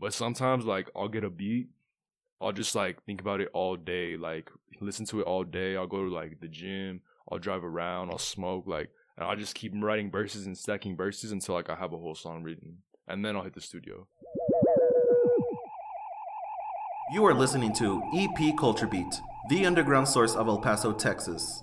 But sometimes like I'll get a beat, I'll just like think about it all day, like listen to it all day. I'll go to like the gym, I'll drive around, I'll smoke, like and I'll just keep writing verses and stacking verses until like I have a whole song written. And then I'll hit the studio. You are listening to EP Culture Beat, the underground source of El Paso, Texas.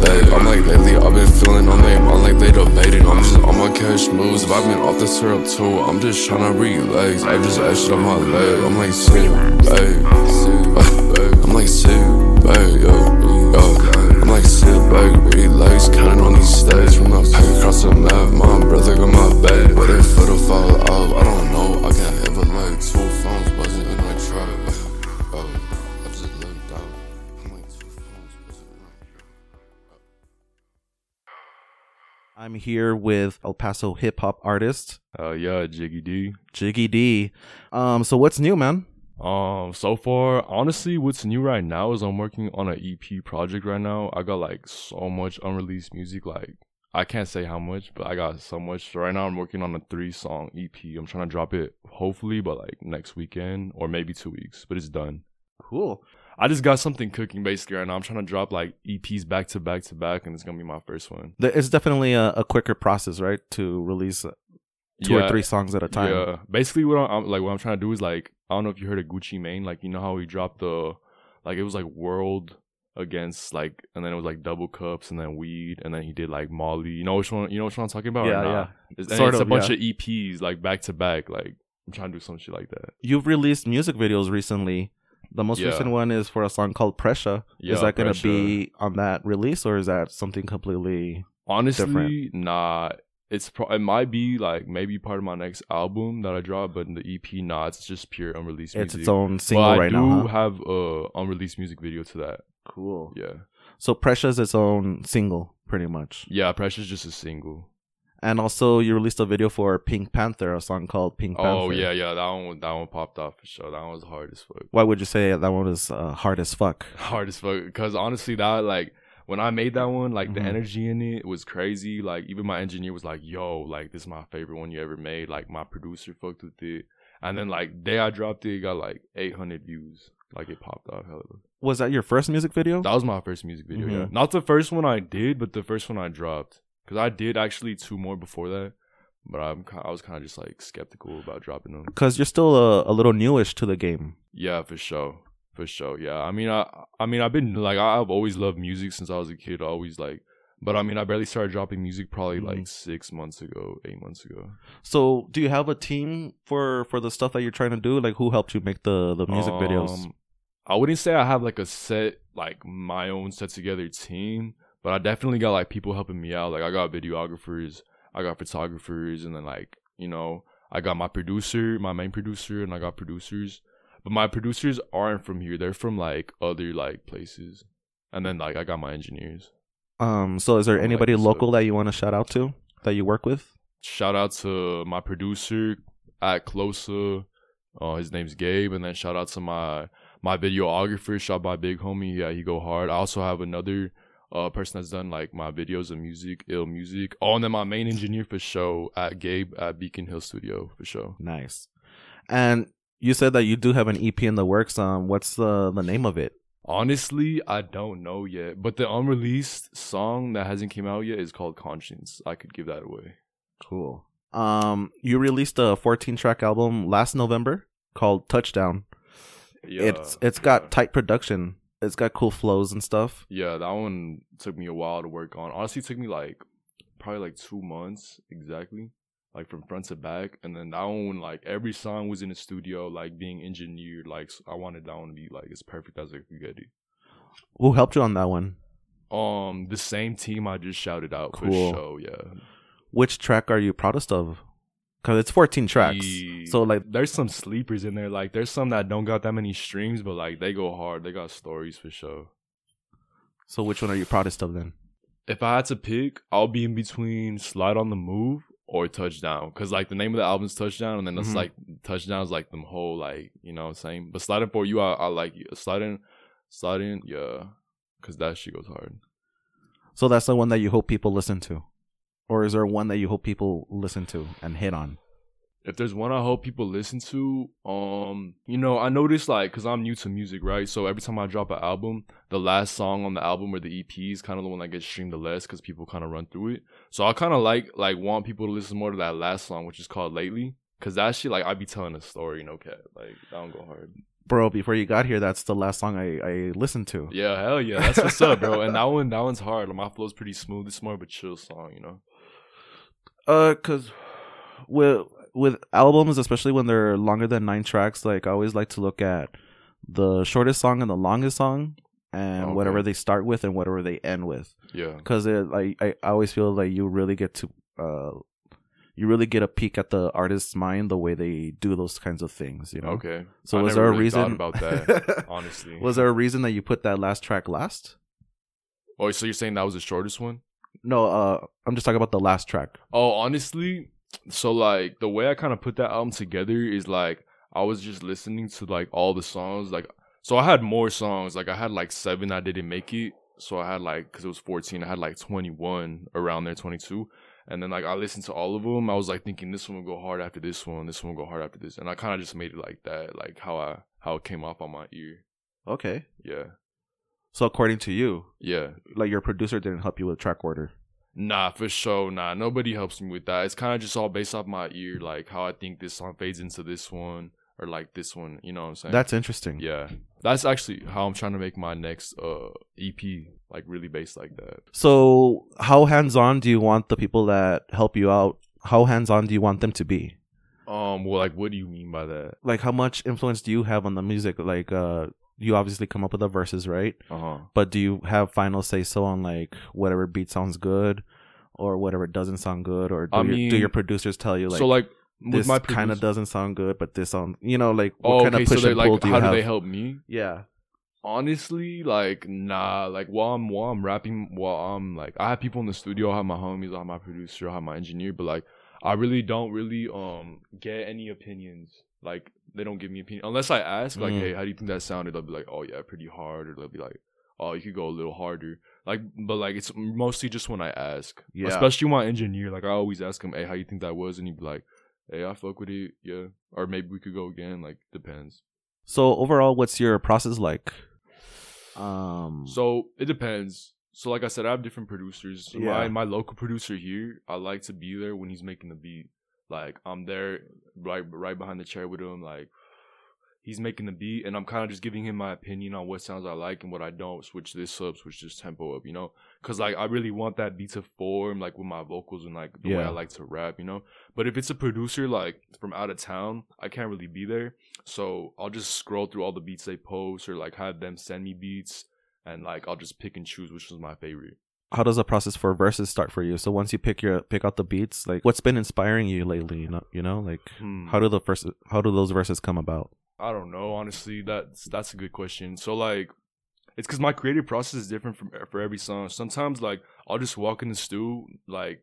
Back. I'm like, lately I've been feeling on they mind like they debating. I'm just on my cash moves. If I've been off the syrup too, I'm just trying to relax. I just ashed on my leg. I'm like, sit back. I'm like, sit back, yo. yo. I'm like, sit back, relax. Counting on these stacks from the pack across the map. My brother got my back. But if for fall off, I don't know. I can't I'm here with El Paso hip hop artist Uh yeah, JiggyyDee. Jiggy D. Um, so what's new, man? Um, so far, honestly, what's new right now is I'm working on an EP project right now. I got like so much unreleased music, like I can't say how much, but I got so much. So right now, I'm working on a three song EP. I'm trying to drop it hopefully, but like next weekend or maybe two weeks. But it's done. Cool. I just got something cooking basically right now. I'm trying to drop like EPs back to back to back, and it's gonna be my first one. It's definitely a, a quicker process, right, to release two or three songs at a time. Yeah, basically what I'm, like what I'm trying to do is like I don't know if you heard of Gucci Mane, like you know how he dropped the like it was like World against like and then it was like double cups and then weed and then he did like Molly. You know which one? You know which one I'm talking about? or Yeah, not? yeah. It's, Sort it's a bunch yeah. of EPs like back to back. Like I'm trying to do some shit like that. You've released music videos recently. The most Yeah. recent one is for a song called Pressure. Yeah, is that going to be on that release or is that something completely Honestly, nah. It's pro- it might be like maybe part of my next album that I drop, but in the EP, nah, it's just pure unreleased it's music. its its own single but I right do now? Huh? have a unreleased music video to that. Cool. Yeah, So Pressure is its own single, pretty much. yeah. Pressure's just a single. And also, you released a video for Pink Panther, a song called Pink Panther. Oh yeah, yeah. That one, that one popped off for sure. That one was hard as fuck. Why would you say that one was uh, hard as fuck? Hard as fuck. Because honestly, that like when I made that one, like Mhm. the energy in it was crazy. Like even my engineer was like, "Yo, like this is my favorite one you ever made." Like my producer fucked with it, and then like day I dropped it, it got like 800 views. Like it popped off. Hella. Was that your first music video? That was my first music video. Yeah, Mhm. not the first one I did, but the first one I dropped. Because I did actually two more before that, but I'm I was kind of just like skeptical about dropping them. Because you're still a, a little newish to the game. Yeah, for sure. For sure. Yeah. I mean, I I mean, I've been like I've always loved music since I was a kid. I always like but I mean, I barely started dropping music probably like 6 months ago, 8 months ago. So, do you have a team for for the stuff that you're trying to do? Like, who helped you make the the music videos? Um, I wouldn't say I have like a set like my own set together team, but I definitely got like people helping me out. Like I got videographers, I got photographers and then like, you know, I got my producer, my main producer and I got producers. But my producers aren't from here. They're from like other like places. And then like I got my engineers. Um, so is there anybody this, local uh, that you want to shout out to that you work with? Shout out to my producer at Closer. Uh, his name's Gabe, and then shout out to my my videographer, shot by Big Homie. Yeah, he go hard. I also have another uh, person that's done like my videos of music, ill music. Oh, and then my main engineer for show at Gabe at Beacon Hill Studio for show. Nice. And you said that you do have an EP in the works. Um, what's the the name of it? Honestly, I don't know yet, but the unreleased song that hasn't came out yet is called Conscience. I could give that away. Cool. Um, you released a 14 track album last November called Touchdown. Yeah, it's it's yeah. got tight production. It's got cool flows and stuff. Yeah, that one took me a while to work on. Honestly, it took me like probably like two months exactly, like from front to back. And then that one, like every song was in the studio, like being engineered. Like I wanted that one to be like as perfect as it could get it. Who helped you on that one? Um, the same team I just shouted out Cool. for show. Yeah, Which track are you proudest of? Because it's 14 tracks. The- So like, there's some sleepers in there. Like there's some that don't got that many streams, but like they go hard. They got stories for sure. so which one are you proudest of then? if I had to pick, I'll be in between Slide on the Move or Touchdown. Cause like the name of the album is Touchdown, and then it's Mhm. like Touchdown's like the whole like you know what I'm saying. But Sliding for you, I, I like Sliding, Sliding, yeah, cause that shit goes hard. So that's the one that you hope people listen to, or is there one that you hope people listen to and hit on? If there's one I hope people listen to, um, you know, I noticed like, cause I'm new to music, right? So every time I drop an album, the last song on the album or the EP is kind of the one that gets streamed the less, cause people kind of run through it. So I kind of like like want people to listen more to that last song, which is called Lately, cause that shit like I be telling a story, no cap, like that don't go hard. Bro, before you got here, that's the last song I, I listened to. Yeah, hell yeah, that's what's up, bro. And that one, that one's hard. My flow's pretty smooth. It's more of a chill song, you know. Uh, cause with with albums, especially when they're longer than nine tracks, like I always like to look at the shortest song and the longest song, and Okay. whatever they start with and whatever they end with. Yeah, Cause it, like I, I always feel like you really get to uh, you really get a peek at the artist's mind the way they do those kinds of things. You know. okay. So I was never there a really reason about that? Honestly, was there a reason that you put that last track last? Oh, so you're saying that was the shortest one? No, uh, I'm just talking about the last track. Oh, honestly, so like the way I kind of put that album together is like I was just listening to like all the songs. Like, so I had more songs. Like I had like seven I didn't make it. So I had like because it was 14, I had like 21 around there, 22. And then like I listened to all of them. I was like thinking this one will go hard after this one. This one will go hard after this. And I kind of just made it like that, like how I how it came off on my ear. Okay. Yeah, So according to you, yeah. like your producer didn't help you with track order. Nah, for sure. Nah, nobody helps me with that. It's kind of just all based off my ear, like how I think this song fades into this one, or like this one. You know what I'm saying? That's interesting. yeah. That's actually how I'm trying to make my next uh EP, like really based like that. So how hands on do you want the people that help you out? How hands on do you want them to be? Um, well, like, what do you mean by that? Like how much influence do you have on the music? Like uh you obviously come up with the verses, right? Uh huh. But do you have final say so on like whatever beat sounds good or whatever doesn't sound good or do, I your, do your producers tell you like, so like this my kind of doesn't sound good but this sound you know like what Oh, kind okay. of push so and pull like, do you how have? do they help me? Yeah. honestly, like nah, like while I'm while I'm rapping, while I'm like I have people in the studio, I have my homies, I have my producer, I have my engineer, but like I really don't really um get any opinions. Like they don't give me opinion unless I ask, like, Mm. hey, how do you think that sounded? They'll be like, oh yeah, pretty hard, or they'll be like, oh, you could go a little harder. Like, but like it's mostly just when I ask, Yeah. Especially my engineer, like I always ask him, hey, how you think that was, and he'd be like, hey, I fuck with it, yeah, or maybe we could go again. Like depends. So overall what's your process like? Um So it depends. So like I said, I have different producers. So Yeah. My my local producer here, I like to be there when he's making the beat. Like I'm there right right behind the chair with him, like he's making the beat and I'm kind of just giving him my opinion on what sounds I like and what I don't. Switch this up, switch this tempo up, you know? Cuz like I really want that beat to form like with my vocals and like the way I like to rap, you know? But if it's a producer like from out of town, I can't really be there. So I'll just scroll through all the beats they post or like have them send me beats and like I'll just pick and choose which was my favorite. How does the process for verses start for you? So once you pick your pick out the beats, like what's been inspiring you lately, you know, you know? Like Hmm. how do the first how do those verses come about? I don't know, honestly. That's that's a good question. So like, it's because my creative process is different from for every song. Sometimes like I'll just walk in the stew, like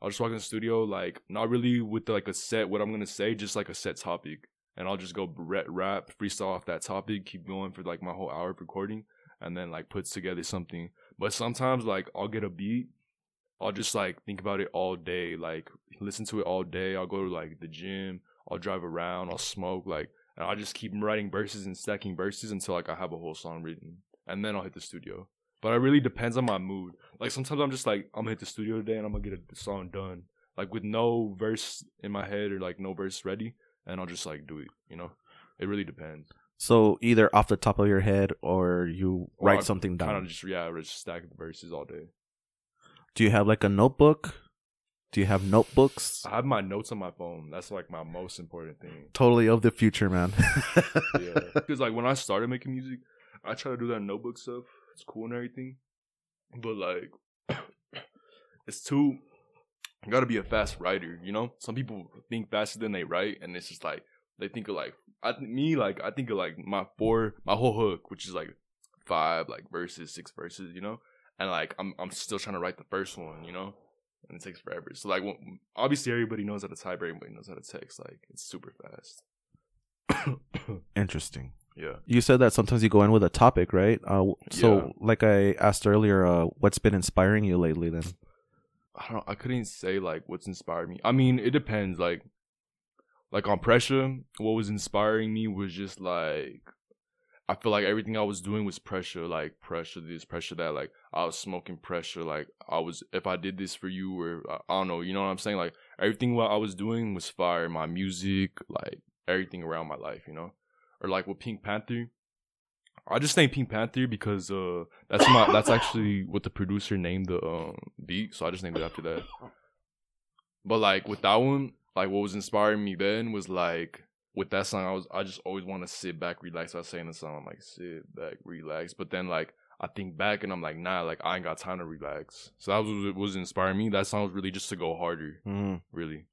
I'll just walk in the studio, like not really with like a set what I'm gonna say, just like a set topic, and I'll just go rap, rap freestyle off that topic, keep going for like my whole hour of recording, and then like put together something. But sometimes like I'll get a beat, I'll just like think about it all day, like listen to it all day. I'll go to like the gym, I'll drive around, I'll smoke, like and I'll just keep writing verses and stacking verses until like I have a whole song written. And then I'll hit the studio. But it really depends on my mood. Like sometimes I'm just like I'm gonna hit the studio today and I'm gonna get a song done. Like with no verse in my head or like no verse ready, and I'll just like do it, you know? It really depends. So either off the top of your head or you write something down. Kind of just yeah, I just stack the verses all day. Do you have like a notebook? Do you have notebooks? I have my notes on my phone. That's like my most important thing. Totally of the future, man. Yeah, because like when I started making music, I try to do that notebook stuff. It's cool and everything, but like it's too. You gotta be a fast writer, you know. Some people think faster than they write, and it's just like they think of like I th- me like I think of like my four my whole hook, which is like five like verses, six verses, you know. And like I'm I'm still trying to write the first one, you know, and it takes forever. So like when, obviously everybody knows how to type, everybody knows how to text. Like it's super fast. Interesting. yeah. You said that sometimes you go in with a topic, right? Uh, so, Yeah. like I asked earlier, uh, what's been inspiring you lately? Then, I don't I couldn't say like what's inspired me. I mean, it depends. Like like on pressure, what was inspiring me was just like I feel like everything I was doing was pressure, like pressure this, pressure that. Like I was smoking pressure, like I was if I did this for you or I, don't know, you know what I'm saying? Like everything what I was doing was fire. My music, like everything around my life, you know? Or like with Pink Panther. I just named Pink Panther because uh that's my that's actually what the producer named the um beat, so I just named it after that. But like with that one, like what was inspiring me then was like with that song, I was I just always want to sit back, relax. I was saying the song, I'm like sit back, relax. But then like I think back and I'm like nah, like I ain't got time to relax. So that was what was inspiring me. That song was really just to go harder, really.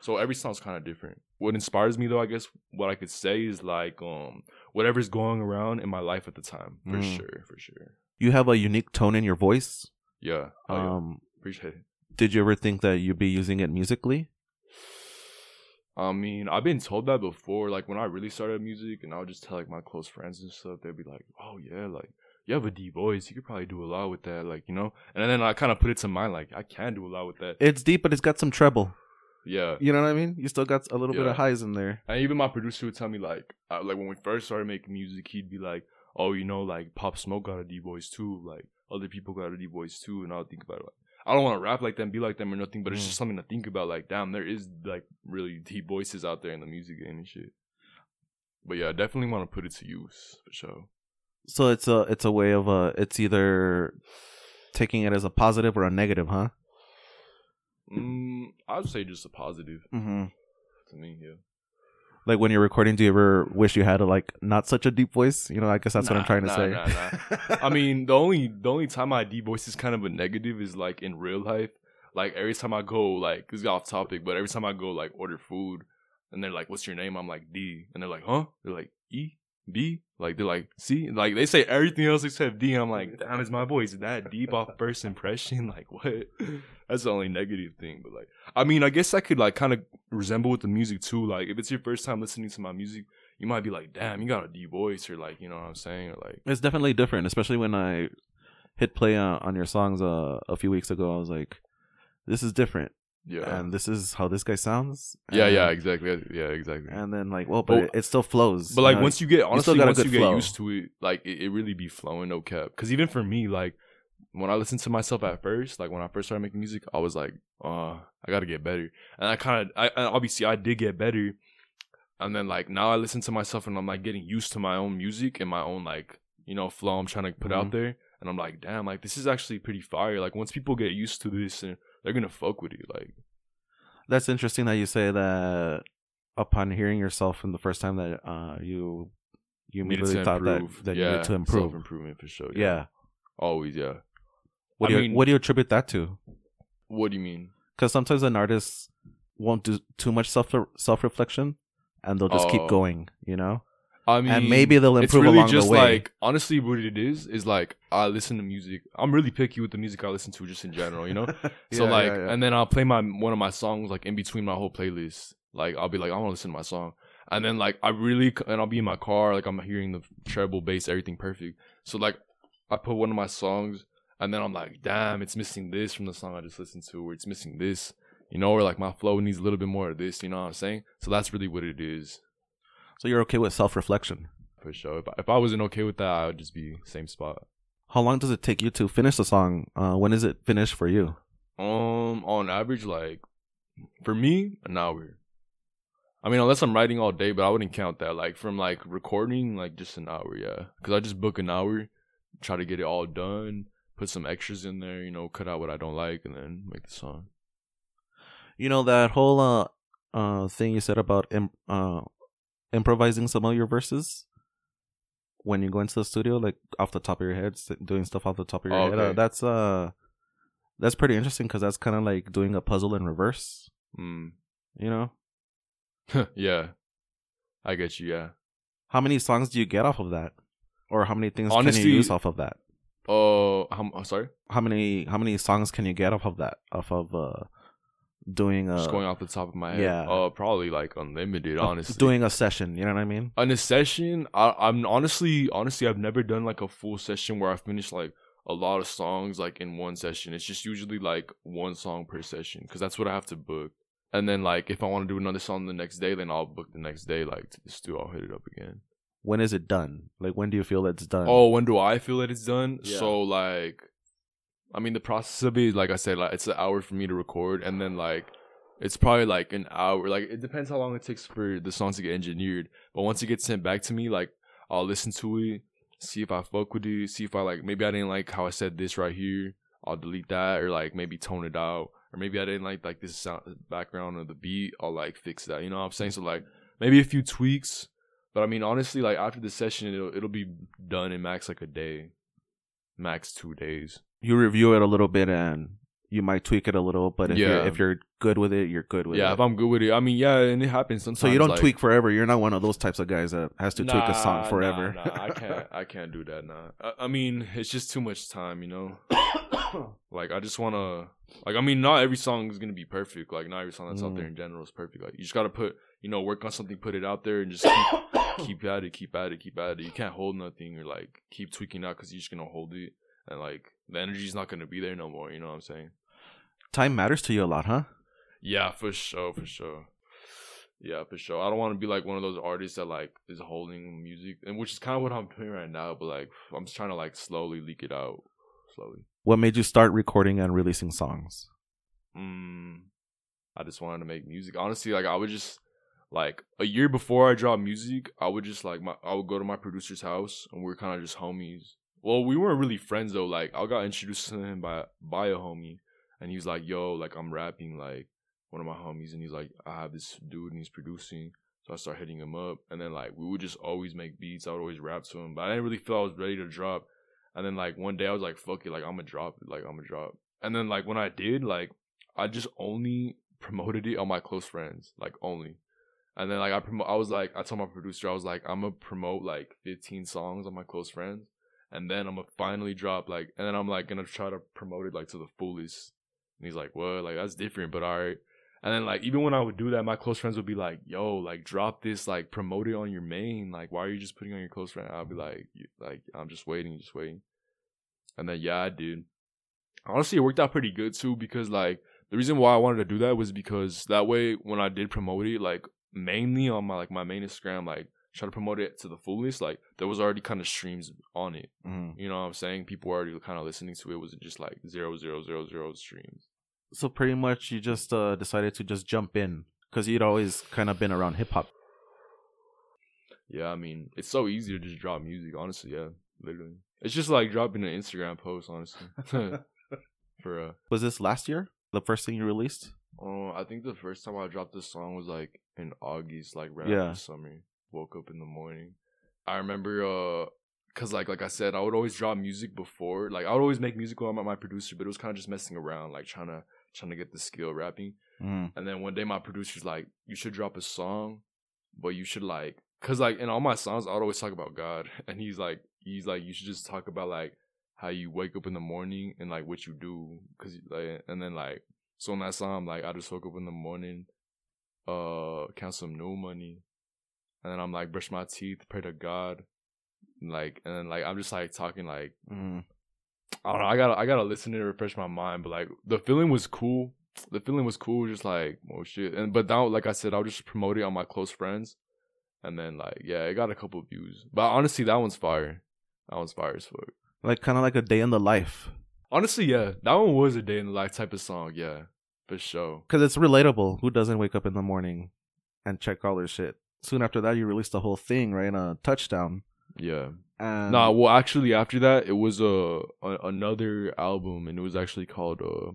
So every song's kind of different. What inspires me though, I guess what I could say is like um whatever's going around in my life at the time, for Mm. sure, for sure. you have a unique tone in your voice. Yeah, oh, yeah. Um, appreciate it. did you ever think that you'd be using it musically? I mean, I've been told that before. Like when I really started music, and I would just tell like my close friends and stuff. They'd be like, "Oh yeah, like you have a deep voice. You could probably do a lot with that." Like you know. And then I kind of put it to mind, like I can do a lot with that. It's deep, but it's got some treble. Yeah. You know what I mean? You still got a little bit of highs in there. And even my producer would tell me like, uh, like when we first started making music, he'd be like, "Oh, you know, like Pop Smoke got a deep voice too. Like other people got a deep voice too." And I'll think about it. Like, I don't want to rap like them, be like them, or nothing, but it's Mm. just something to think about. Like, damn, there is like really deep voices out there in the music game and shit. But yeah, I definitely want to put it to use for sure. So it's a it's a way of uh it's either taking it as a positive or a negative, huh? Mm, I would say just a positive Mm-hmm. to me. Yeah. Like when you're recording, do you ever wish you had a like not such a deep voice? You know, I guess that's what I'm Nah, trying to nah, say. nah, I mean, the only the only time my deep voice is kind of a negative is like in real life. Like every time I go, like this is off topic, but every time I go like order food, and they're like, "What's your name?" I'm like D, and they're like, "Huh?" They're like E B, like they're like see, like they say everything else except D. I'm like, damn, is my voice that deep off first impression? Like what? That's the only negative thing. But like, I mean, I guess I could like kind of resemble with the music too. Like if it's your first time listening to my music, you might be like, damn, you got a deep voice, or like, you know what I'm saying, or like. It's definitely different, especially when I hit play uh, on your songs uh, a few weeks ago. I was like, "This is different, Yeah. and this is how this guy sounds." yeah, yeah, exactly. Yeah, exactly. And then like, well, but But- it, it still flows. but like know? once you get honestly, got a once you get flow. used to it, like it, it really be flowing, no cap. Because even for me, like when I listened to myself at first, like when I first started making music, I was like, uh, I gotta get better. And I kind of, I and obviously I did get better. And then like now I listen to myself and I'm like getting used to my own music and my own like you know flow I'm trying to put out there. And I'm like, damn, like this is actually pretty fire. Like once people get used to this, and they're gonna fuck with you. Like that's interesting that you say that upon hearing yourself in the first time that uh, you you immediately thought that improve. that you yeah, needed to improve. self improvement for sure. Yeah. always. Yeah. What I do you mean- what do you attribute that to? What do you mean? Because sometimes an artist won't do too much self self reflection, and they'll just keep Oh. going. You know, I mean, and maybe they'll it's improve really along just the way. like honestly, what it is is like I listen to music. I'm really picky with the music I listen to, just in general, you know. so like, yeah, yeah. and then I'll play my one of my songs like in between my whole playlist. Like I'll be like, I want to listen to my song, and then like I really and I'll be in my car, like I'm hearing the treble, bass, everything perfect. So like. I put one of my songs and then I'm like, damn, it's missing this from the song I just listened to, or it's missing this, you know, or like my flow needs a little bit more of this, you know what I'm saying? So that's really what it is So you're okay with self reflection. for sure. If I, if I wasn't okay with that, I would just be same spot. How long does it take you to finish the song? Uh, when is it finished for you? Um, on average, like for me, an hour. I mean, unless I'm writing all day, but I wouldn't count that. Like from like recording, like just an hour, yeah. Because I just book an hour, try to get it all done, put some extras in there, you know, cut out what I don't like, and then make the song. You know that whole uh uh thing you said about Im- uh improvising some of your verses when you go into the studio, like off the top of your head, doing stuff off the top of your Oh, head. Uh, that's uh that's pretty interesting because that's kind of like doing a puzzle in reverse. Mm. You know, yeah, I get you. Yeah. how many songs do you get off of that, or how many things can you use off of that? Oh, uh, I'm sorry. How many how many songs can you get off of that? Off of uh doing a Just going off the top of my head. yeah. Uh, probably like unlimited. of Honestly, doing a session. You know what I mean? on a session I, i'm honestly honestly i've never done like a full session where i finish like a lot of songs like in one session it's just usually like one song per session because that's what i have to book and then like if i want to do another song the next day then i'll book the next day like to just do i'll hit it up again When is it done? Like when do you feel that it's done? oh when do i feel that it's done Yeah. so like i mean the process of it like i said like it's an hour for me to record and then like it's probably like an hour like it depends how long it takes for the song to get engineered. But once it gets sent back to me like i'll listen to it see if i fuck with it see if i like maybe i didn't like how i said this right here i'll delete that or like maybe tone it out. Or maybe i didn't like like this sound background of the beat i'll like fix that you know what i'm saying? So like maybe a few tweaks. But i mean honestly like after the session it'll, it'll be done in max like a day max two days you review it a little bit and you might tweak it a little, but if you're if you're good with it, you're good with yeah it. Yeah, if i'm good with it i mean yeah and it happens sometimes so you don't like- tweak forever. You're not one of those types of guys that has to tweak a song forever. Nah, nah, I can't. I can't do that. Nah. I, I mean, it's just too much time. You know. like I just want to. Like I mean, not every song is gonna be perfect. Like not every song that's out Mm. there in general is perfect. Like you just gotta put, you know, work on something, put it out there, and just keep, keep at it, keep at it, keep at it. You can't hold nothing or like keep tweaking out because you're just gonna hold it, and like the energy's not gonna be there no more. You know what I'm saying? Time matters to you a lot, huh? Yeah, for sure, for sure. Yeah, for sure. I don't want to be like one of those artists that like is holding music, and which is kind of what I'm doing right now. But like, I'm just trying to like slowly leak it out, slowly. What made you start recording and releasing songs? Mm, I just wanted to make music. Honestly, like I would just like a year before I dropped music, I would just like my I would go to my producer's house, and we are kind of just homies. Well, we weren't really friends though. Like I got introduced to him by by a homie, and he was like, "Yo, like I'm rapping like." One of my homies, and he's like, I have this dude, and he's producing. So I start hitting him up, and then like we would just always make beats. I would always rap to him, but I didn't really feel I was ready to drop. And then like one day I was like, fuck it, like I'm gonna drop it, like I'm gonna drop. And then like when I did, like I just only promoted it on my close friends, like only. And then like I promote, I was like, I told my producer, I was like, I'm gonna promote like 15 songs on my close friends, and then I'm gonna finally drop like, and then I'm like gonna try to promote it like to the fullest. And he's like, what? Like that's different, but alright. And then like even when I would do that, my close friends would be like, "Yo, like drop this, like promote it on your main. Like why are you just putting on your close friend?" I'll be like, "Like I'm just waiting, just waiting." And then yeah, I did. Honestly, it worked out pretty good too because like the reason why I wanted to do that was because that way when I did promote it, like mainly on my like my main Instagram, like try to promote it to the fullest, like there was already kind of streams on it. Mm. You know what I'm saying? People were already kind of listening to it. It wasn't just like zero zero zero zero streams. So pretty much, you just uh, decided to just jump in because you'd always kind of been around hip hop. Yeah, I mean, it's so easy to just drop music, honestly, yeah. Literally. It's just like dropping an Instagram post, honestly. For uh Was this last year? The first thing you released? oh, I think the first time I dropped this song was like in August, like right Yeah. after summer. Woke up in the morning. I remember uh cause like like I said, I would always drop music before. Like I would always make music while I'm at my producer, but it was kind of just messing around, like trying to trying to get the skill rapping. Mm. And then one day my producer's like, you should drop a song, but you should like, cause like in all my songs, I'd always talk about God. And he's like, he's like, you should just talk about like how you wake up in the morning and like what you do. Cause like, and then like, so in that song, like, I just woke up in the morning, uh, count some new money. And then I'm like, brush my teeth, pray to God. like and then like I'm just like talking like Mm. I don't know. I gotta I gotta listen to refresh my mind. But like the feeling was cool. The feeling was cool. Just like oh shit. And but now, like I said, I'll just promote it on my close friends, and then like yeah, it got a couple views. But honestly, that one's fire. That one's fire as fuck. Like kind of like a day in the life. Honestly, yeah, that one was a day in the life type of song. Yeah, for sure. Because it's relatable. Who doesn't wake up in the morning and check all their shit? Soon after that, you released the whole thing, right? in A touchdown. Yeah. And nah, well, actually, after that, it was uh, a another album, and it was actually called uh,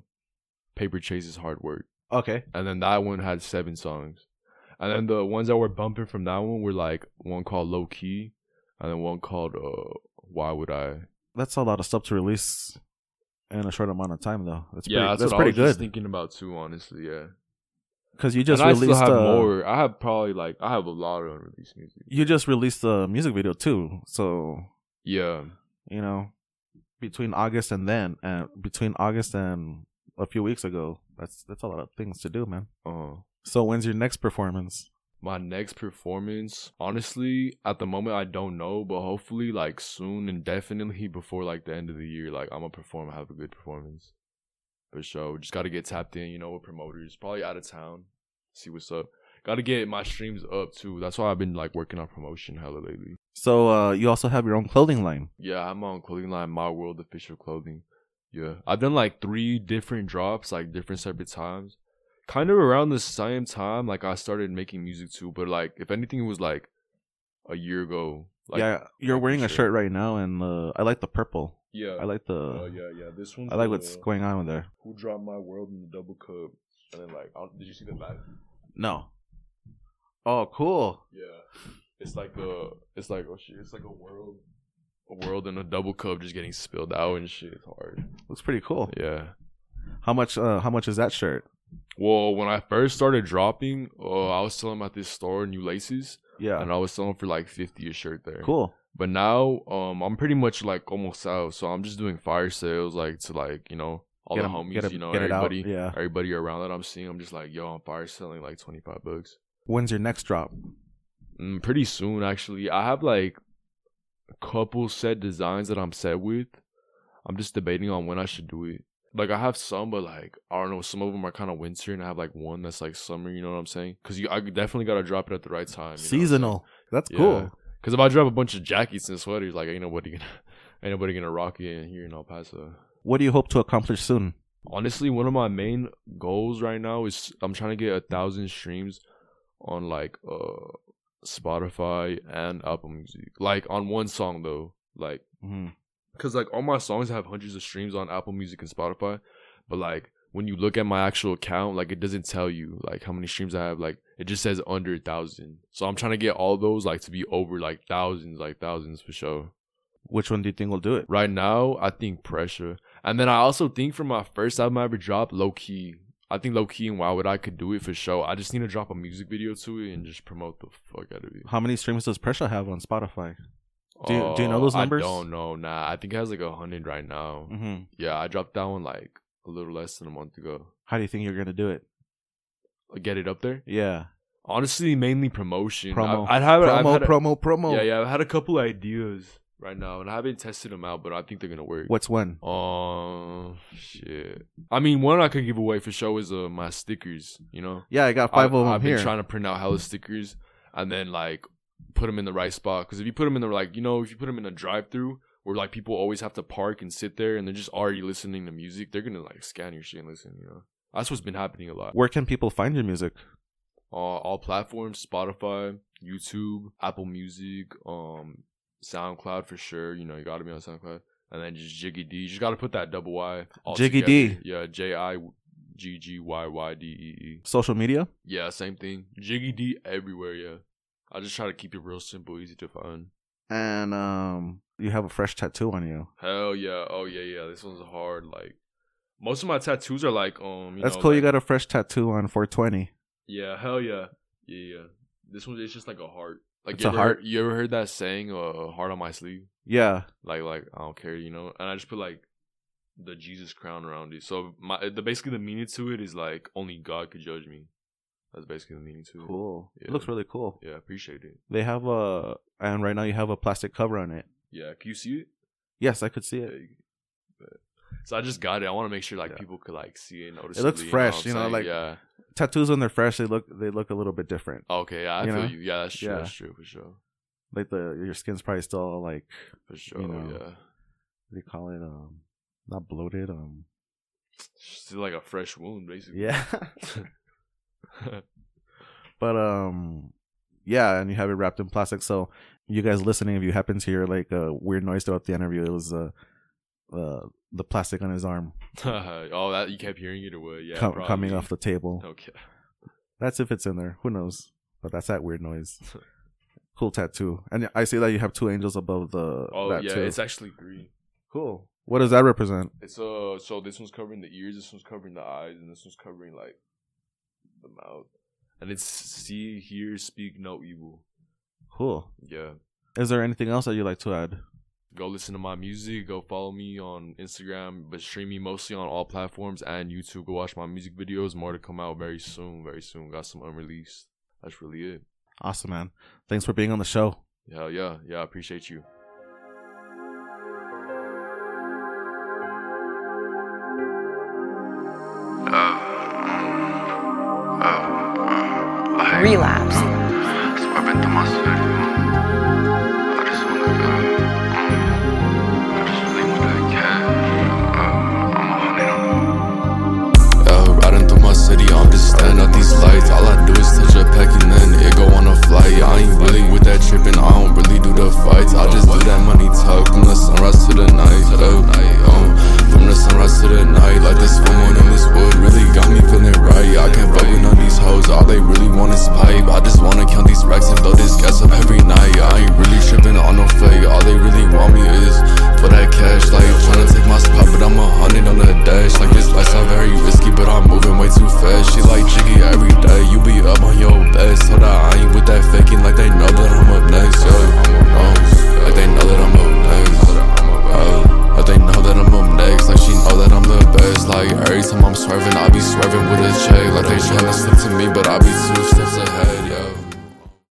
"Paper Chases Hard Work." okay. and then that one had seven songs. And then the ones that were bumping from that one were like one called Low Key, and then one called uh Why Would I? That's a lot of stuff to release in a short amount of time, though. That's yeah, pretty, that's, that's what pretty I was just good. thinking about too. Honestly, yeah. Because you just and I still released have uh, more. I have probably like I have a lot of unreleased music. You just released a music video too, so Yeah, you know, between August and then, and between August and a few weeks ago, that's that's a lot of things to do, man. uh, So when's your next performance? my next performance, honestly, at the moment I don't know, but hopefully like soon and definitely before like the end of the year, like I'm gonna perform, have a good performance. For sure. Just gotta get tapped in, you know, with promoters. Probably out of town. See what's up. Gotta get my streams up too. That's why I've been like working on promotion hella lately. So uh, you also have your own clothing line. Yeah, I'm on clothing line, My World official clothing. Yeah. I've done like three different drops, like different separate times. Kind of around the same time, like I started making music too, but like if anything it was like a year ago. Like, yeah, you're wearing a shirt right now, and uh, I like the purple. Yeah. I like the. Oh yeah, yeah. This one. I like the- what's going on with there. Who dropped my world in the double cup? And then like, I'll, did you see the back? No. Oh, cool. Yeah, it's like a, it's like oh shit, it's like a world, a world in a double cup just getting spilled out and shit. It's hard. Looks pretty cool. Yeah. How much? Uh, how much is that shirt? Well, when I first started dropping, uh, I was selling at this store, New Laces, Yeah. and I was selling for like fifty a shirt there. Cool. But now, um, I'm pretty much like almost out, so I'm just doing fire sales, like to like you know all Get the homies, it- you know, get it out, everybody, yeah. everybody around that I'm seeing. I'm just like, yo, I'm fire selling like twenty five bucks. When's your next drop? Mm, pretty soon, actually. I have like a couple set designs that I'm set with. I'm just debating on when I should do it. Like I have some, but like I don't know. Some of them are kind of winter, and I have like one that's like summer. You know what I'm saying? Because you, I definitely gotta drop it at the right time. you know what I'm saying? Seasonal. That's Yeah. Because if I drop a bunch of jackets and sweaters, like ain't nobody gonna, ain't nobody gonna rock it in here in El Paso. What do you hope to accomplish soon? Honestly, one of my main goals right now is I'm trying to get a thousand streams on like uh Spotify and Apple Music. Like on one song though, like because like all my songs have hundreds of streams on Apple Music and Spotify, but like when you look at my actual account, like it doesn't tell you like how many streams I have. Like it just says under a thousand. So I'm trying to get all those like to be over like thousands, like thousands for sure. Which one do you think will do it? Right now, I think pressure, and then I also think for my first album I ever dropped, low key. I think low key and why would I could do it for sure. I just need to drop a music video to it and just promote the fuck out of it. How many streams does Pressure have on Spotify? Do you- do you know those Uh, numbers? I don't know. Nah, I think it has like a hundred right now. hmm Yeah, I dropped that one like a little less than a month ago. How do you think you're gonna do it? Get it up there. Yeah. Honestly, mainly promotion. Promo. I, I'd have I've promo, had a- promo, promo. Yeah, yeah. I've had a couple ideas right now, and I haven't tested them out, but I think they're gonna work. What's when? Oh shit! I mean, one I could give away for sure is uh, my stickers. You know, Yeah, I got five I, of them I've here. been trying to print out hella stickers and then like put them in the right spot. Because if you put them in the like, you know, if you put them in a drive-through where like people always have to park and sit there and they're just already listening to music, they're gonna like scan your shit and listen. You know, that's what's been happening a lot. Where can people find your music? Uh, all platforms: Spotify, YouTube, Apple Music, um, SoundCloud for sure. You know, you gotta be on SoundCloud. And then just JiggyyDee. You just gotta put that double Y. Jiggy together. D. Yeah, J I G G Y Y D E E. Social media? Yeah, same thing. JiggyyDee everywhere. Yeah, I just try to keep it real simple, easy to find. And um you have a fresh tattoo on you. Hell yeah! Oh yeah, yeah. This one's hard. Like most of my tattoos are like um. You That's know, cool. you got a fresh tattoo on 420. Yeah, hell yeah, yeah, yeah. This one is just like a heart. Like It's you a ever, heart? You ever heard that saying? Uh, heart on my sleeve. Yeah. Like, like I don't care, you know. And I just put like the Jesus crown around it. So my the basically the meaning to it is like only God could judge me. That's basically the meaning to it. Cool. It looks really cool. Yeah, I appreciate it. They have a and right now you have a plastic cover on it. Yeah, can you see it? Yes, I could see Yeah. it. You- So I just got it. I want to make sure like Yeah. people could like see it. Notice It looks fresh, you know, like- yeah. Tattoos when they're fresh, they look they look a little bit different. Okay, yeah, I you feel know? you. Yeah, that's true. Yeah. That's true for sure. Like the your skin's probably still like For sure. know, yeah. what do you call it? Um, not bloated. Um, Still like a fresh wound, basically. yeah. but um, yeah, and you have it wrapped in plastic. So you guys listening, if you happen to hear like a weird noise throughout the interview, it was uh, uh the plastic on his arm oh, that you kept hearing it or what? Yeah, com- coming off the table. Okay. That's if it's in there. Who knows? But that's that weird noise. cool tattoo. And I see that you have two angels above the. Oh yeah, too. it's actually three. cool. What does that represent? It's uh, so this one's covering the ears, this one's covering the eyes, and this one's covering like the mouth. And it's see, hear, speak no evil. Cool. Yeah. Is there anything else that you'd like to add? Go listen to my music. Go follow me on Instagram, but stream me mostly on all platforms and YouTube. Go watch my music videos. More to come out very soon. Very soon. Got some unreleased. That's really it. Awesome, man. Thanks for being on the show. Yeah, yeah, yeah. I appreciate you. Relapse. That I don't really do the fights. I just do that money talk from the sunrise to the night. Um, from the sunrise to the night, like this moon in this wood really got me feeling right. I can't fuck with none of these hoes, all they really want is pipe. I just wanna count these racks and blow this gas up every night. I ain't really tripping on no fake, all they really want me is for that cash. Like tryna take my spot, but I'm a hundred on the dash. Like this lifestyle very risky, but I'm moving way too fast. She like jiggy every day, you be up on your best. Hold I ain't with that faking, like they know that I'm up next. Yo, um, like they know that I'm up next. Uh, like they know that I'm know that I'm the best. Like every time I'm swerving, I be swerving with a check. Like they tryna slip to me, but I be two steps ahead.